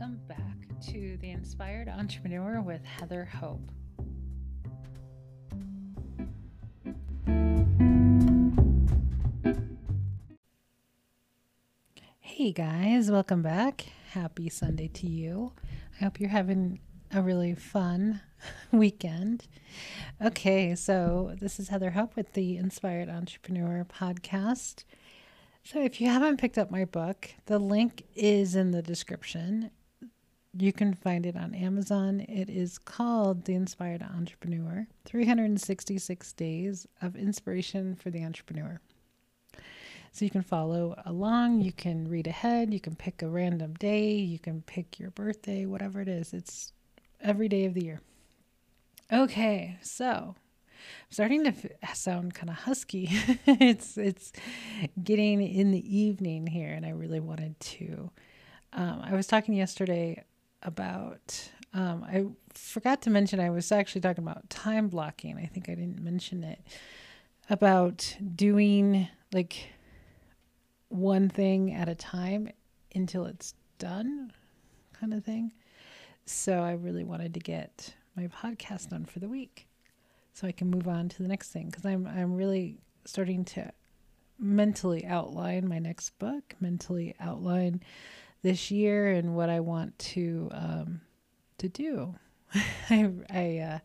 welcome back to The Inspired Entrepreneur with Heather Hope. Hey guys, welcome back. Happy Sunday to you. I hope you're having a really fun weekend. Okay, so this is Heather Hope with the Inspired Entrepreneur podcast. So, if you haven't picked up my book, the link is in the description. You can find it on Amazon. It is called The Inspired Entrepreneur 366 Days of Inspiration for the Entrepreneur. So, you can follow along, you can read ahead, you can pick a random day, you can pick your birthday, whatever it is. It's every day of the year. Okay, so I'm starting to f- sound kind of husky. it's it's getting in the evening here, and I really wanted to. Um, I was talking yesterday about. Um, I forgot to mention I was actually talking about time blocking. I think I didn't mention it about doing like one thing at a time until it's done, kind of thing. So I really wanted to get my podcast done for the week so I can move on to the next thing because I'm I'm really starting to mentally outline my next book, mentally outline this year and what I want to um, to do. I, I uh,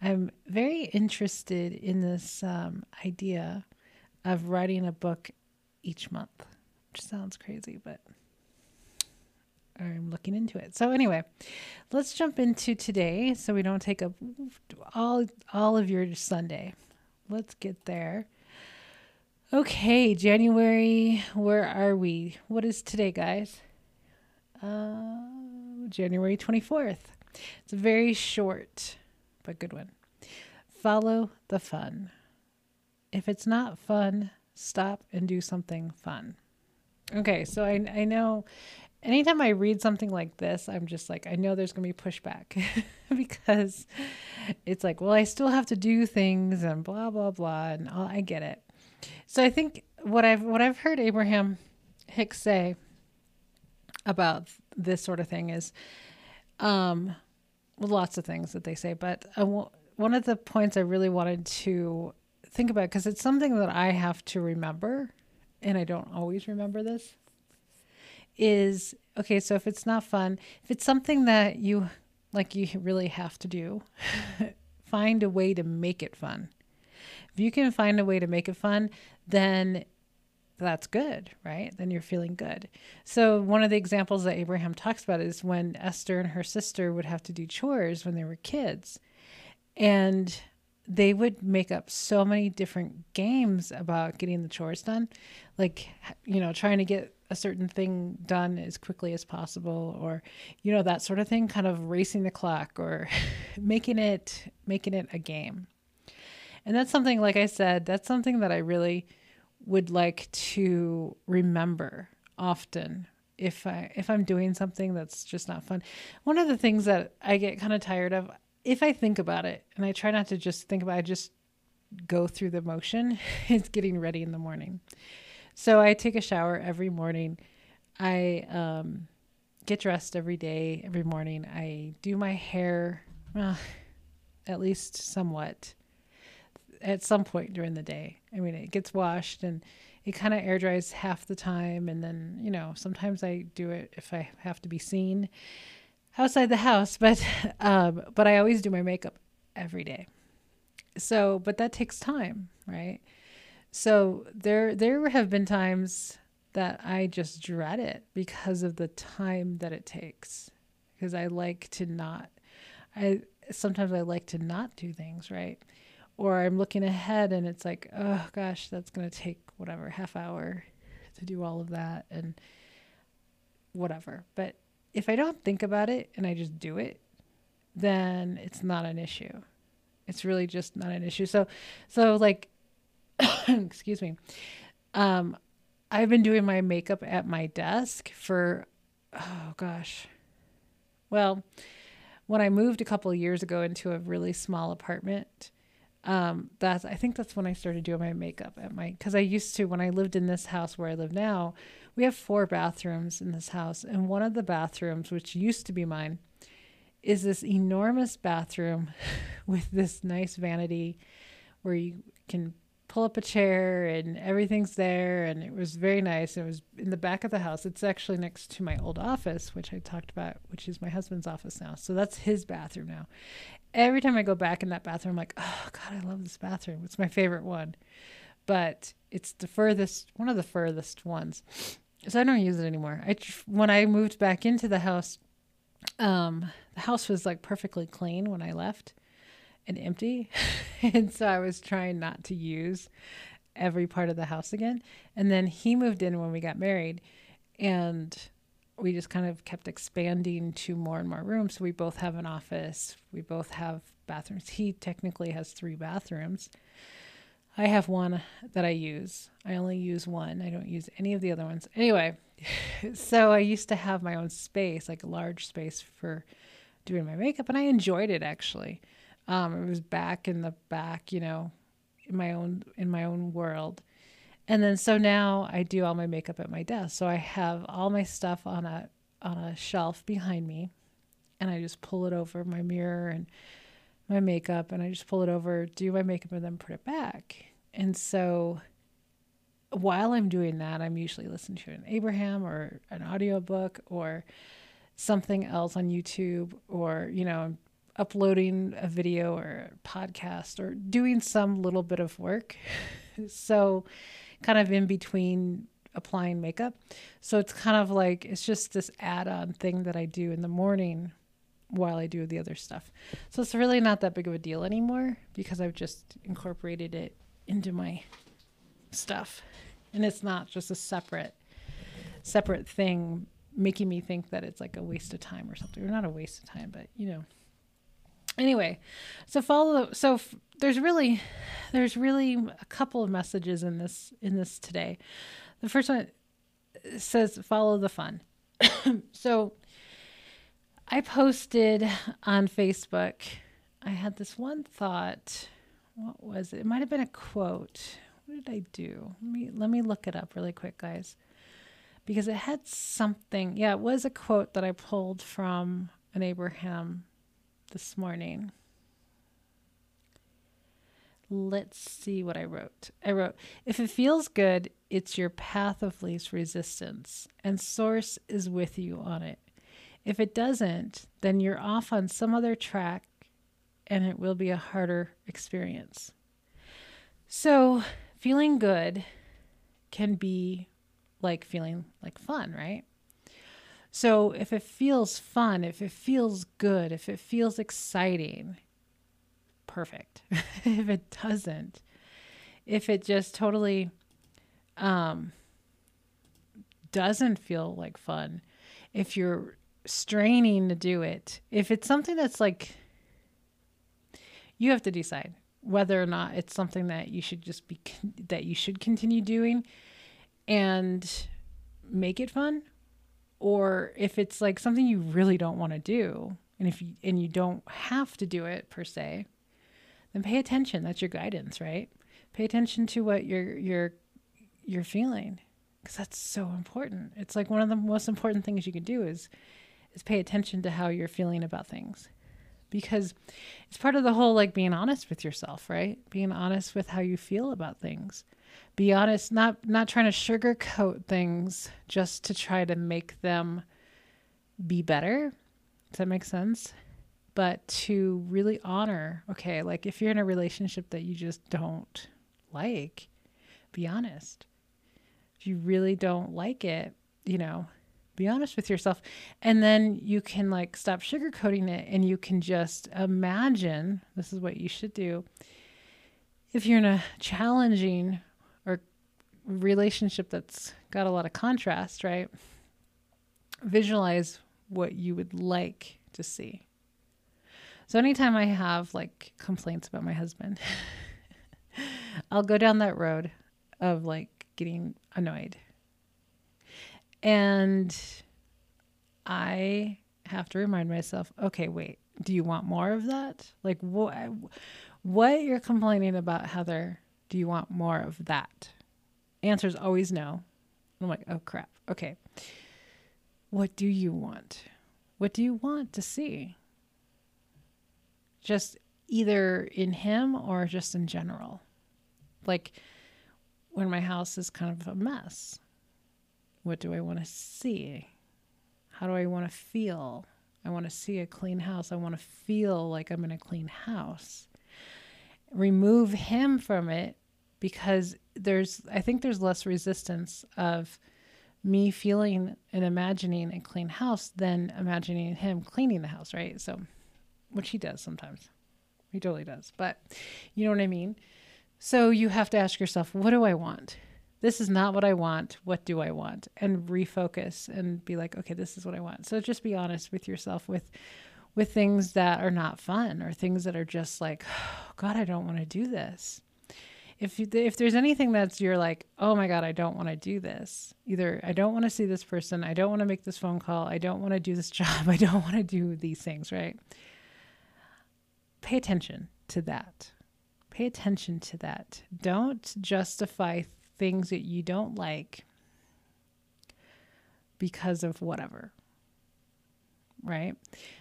I'm very interested in this um, idea of writing a book each month, which sounds crazy, but I'm looking into it. So anyway, let's jump into today so we don't take up all all of your Sunday. Let's get there. Okay, January, where are we? What is today, guys? Uh, January 24th. It's a very short but good one. Follow the fun. If it's not fun, stop and do something fun. Okay, so I, I know anytime I read something like this, I'm just like, I know there's going to be pushback because it's like, well, I still have to do things and blah, blah, blah. And all, I get it. So I think what I've, what I've heard Abraham Hicks say about this sort of thing is, um, lots of things that they say, but one of the points I really wanted to think about, because it's something that I have to remember, and I don't always remember this is okay, so if it's not fun, if it's something that you like you really have to do, find a way to make it fun. If you can find a way to make it fun, then that's good, right? Then you're feeling good. So, one of the examples that Abraham talks about is when Esther and her sister would have to do chores when they were kids. And they would make up so many different games about getting the chores done, like, you know, trying to get a certain thing done as quickly as possible or you know that sort of thing kind of racing the clock or making it making it a game and that's something like i said that's something that i really would like to remember often if i if i'm doing something that's just not fun one of the things that i get kind of tired of if i think about it and i try not to just think about it I just go through the motion is getting ready in the morning so I take a shower every morning. I um, get dressed every day, every morning. I do my hair, uh, at least somewhat, at some point during the day. I mean, it gets washed and it kind of air dries half the time. And then, you know, sometimes I do it if I have to be seen outside the house, but, um, but I always do my makeup every day. So, but that takes time, right? So there there have been times that I just dread it because of the time that it takes. Because I like to not I sometimes I like to not do things, right? Or I'm looking ahead and it's like, oh gosh, that's going to take whatever half hour to do all of that and whatever. But if I don't think about it and I just do it, then it's not an issue. It's really just not an issue. So so like excuse me. Um, I've been doing my makeup at my desk for, oh gosh. Well, when I moved a couple years ago into a really small apartment, um, that's I think that's when I started doing my makeup at my because I used to when I lived in this house where I live now. We have four bathrooms in this house, and one of the bathrooms, which used to be mine, is this enormous bathroom with this nice vanity where you can pull up a chair and everything's there. And it was very nice. It was in the back of the house. It's actually next to my old office which i talked about which is my husband's office now. So that's his bathroom now every time i go back in that bathroom i'm like oh god i love this bathroom. It's my favorite one. But it's the furthest one of the furthest ones. So i don't use it anymore. I when i moved back into the house um the house was like perfectly clean when i left and empty. and so I was trying not to use every part of the house again. And then he moved in when we got married. And we just kind of kept expanding to more and more rooms. So we both have an office, we both have bathrooms. He technically has three bathrooms. I have one that I use. I only use one. I don't use any of the other ones. Anyway, so I used to have my own space, like a large space for doing my makeup, and I enjoyed it actually. Um, it was back in the back, you know, in my own in my own world. And then so now I do all my makeup at my desk. So I have all my stuff on a on a shelf behind me and I just pull it over my mirror and my makeup and I just pull it over, do my makeup and then put it back. And so while I'm doing that, I'm usually listening to an Abraham or an audiobook or something else on YouTube or, you know, uploading a video or a podcast or doing some little bit of work. so, kind of in between applying makeup. So, it's kind of like it's just this add on thing that I do in the morning while I do the other stuff. So, it's really not that big of a deal anymore because I've just incorporated it into my stuff. And it's not just a separate separate thing making me think that it's like a waste of time or something or not a waste of time but you know anyway so follow so f- there's really there's really a couple of messages in this in this today. The first one uh, says follow the fun. So i posted on facebook i had this one thought what was it? It might have been a quote. What did i do? Let me let me look it up really quick guys. Because it had something yeah it was a quote that i pulled from an abraham this morning. Let's see what I wrote. I wrote, if it feels good, it's your path of least resistance, and Source is with you on it. If it doesn't, then you're off on some other track and it will be a harder experience. So, feeling good can be like feeling like fun, right? So if it feels fun, if it feels good, if it feels exciting, perfect. if it doesn't, if it just totally um, doesn't feel like fun, if you're straining to do it, if it's something that's like you have to decide whether or not it's something that you should just be that you should continue doing and make it fun or if it's like something you really don't want to do and if you and you don't have to do it per se then pay attention. That's your guidance right? Pay attention to what you're you're you're feeling because that's so important. It's like one of the most important things you can do is is pay attention to how you're feeling about things because it's part of the whole like being honest with yourself right? Being honest with how you feel about things be honest, not not trying to sugarcoat things just to try to make them be better. Does that make sense? But to really honor, okay, like if you're in a relationship that you just don't like, be honest. If you really don't like it, you know, be honest with yourself. And then you can like stop sugarcoating it and you can just imagine this is what you should do. If you're in a challenging relationship that's got a lot of contrast, right? Visualize what you would like to see. So anytime I have like complaints about my husband, I'll go down that road of like getting annoyed. And I have to remind myself, okay, wait, do you want more of that? Like what what you're complaining about, Heather, do you want more of that? Answer is always no. I'm like, oh crap. Okay. What do you want? What do you want to see? Just either in him or just in general. Like when my house is kind of a mess, what do I want to see? How do I want to feel? I want to see a clean house. I want to feel like I'm in a clean house. Remove him from it because there's I think there's less resistance of me feeling and imagining a clean house than imagining him cleaning the house, right? So which he does sometimes. He totally does. But you know what I mean? So you have to ask yourself, what do I want? This is not what I want. What do I want? And refocus and be like, okay, this is what I want. So just be honest with yourself with with things that are not fun or things that are just like, oh, God, I don't want to do this. If you, if there's anything that's you're like, oh my God, I don't want to do this. Either I don't want to see this person, I don't want to make this phone call, I don't want to do this job, I don't want to do these things, right? Pay attention to that. Pay attention to that. Don't justify things that you don't like because of whatever. Right?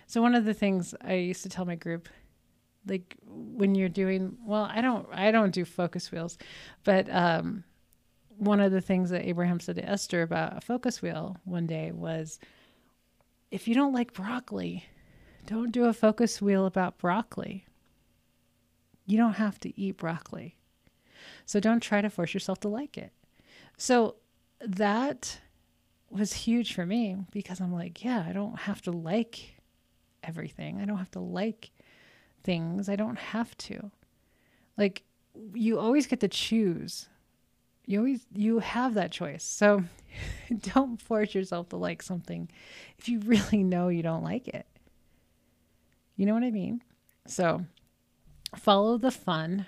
So one of the things I used to tell my group like when you're doing well, I don't I don't do focus wheels, but um one of the things that Abraham said to Esther about a focus wheel one day was if you don't like broccoli, don't do a focus wheel about broccoli. You don't have to eat broccoli. So don't try to force yourself to like it. So that was huge for me because I'm like, yeah, I don't have to like everything. I don't have to like things. I don't have to. Like you always get to choose. You always you have that choice. So don't force yourself to like something if you really know you don't like it. You know what I mean? So follow the fun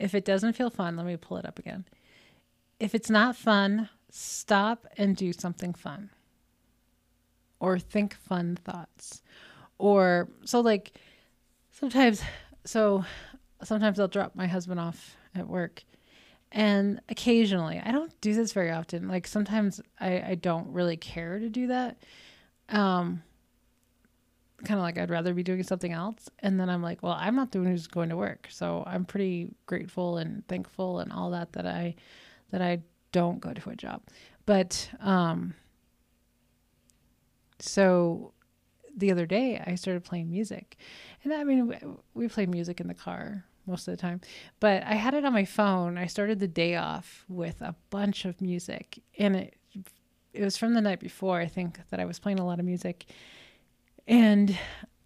if it doesn't feel fun, let me pull it up again. If it's not fun, stop and do something fun. Or think fun thoughts. Or so like sometimes so sometimes I'll drop my husband off at work and occasionally i don't do this very often like sometimes i, I don't really care to do that um kind of like I'd rather be doing something else. And then I'm like, well, I'm not the one who's going to work. So I'm pretty grateful and thankful and all that that I that I don't go to a job. But um so the other day I started playing music. And I mean we, play music in the car most of the time. But I had it on my phone. I started the day off with a bunch of music and it it was from the night before I think that I was playing a lot of music and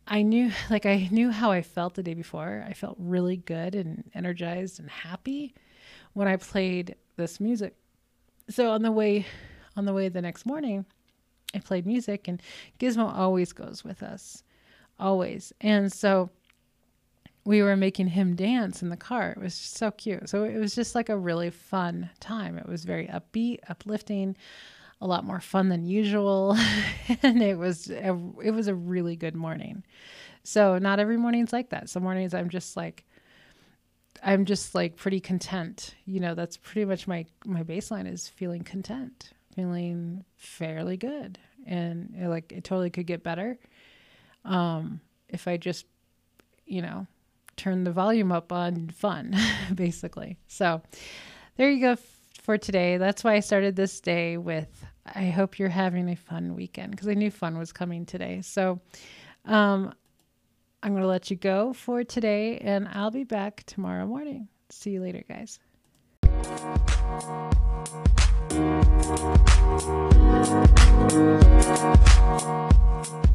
I knew, like, I knew how I felt the day before. I felt really good and energized and happy when I played this music. So on the way, on the way the next morning, I played music, and Gizmo always goes with us, always. And so we were making him dance in the car. It was so cute. So it was just like a really fun time. It was very upbeat, uplifting a lot more fun than usual and it was a, it was a really good morning so not every morning's like that some mornings i'm just like i'm just like pretty content you know that's pretty much my my baseline is feeling content feeling fairly good and it, like it totally could get better um if i just you know turn the volume up on fun basically so there you go for today. That's why I started this day with I hope you're having a fun weekend because I knew fun was coming today. So um, I'm going to let you go for today, and I'll be back tomorrow morning. See you later, guys. We'll be right.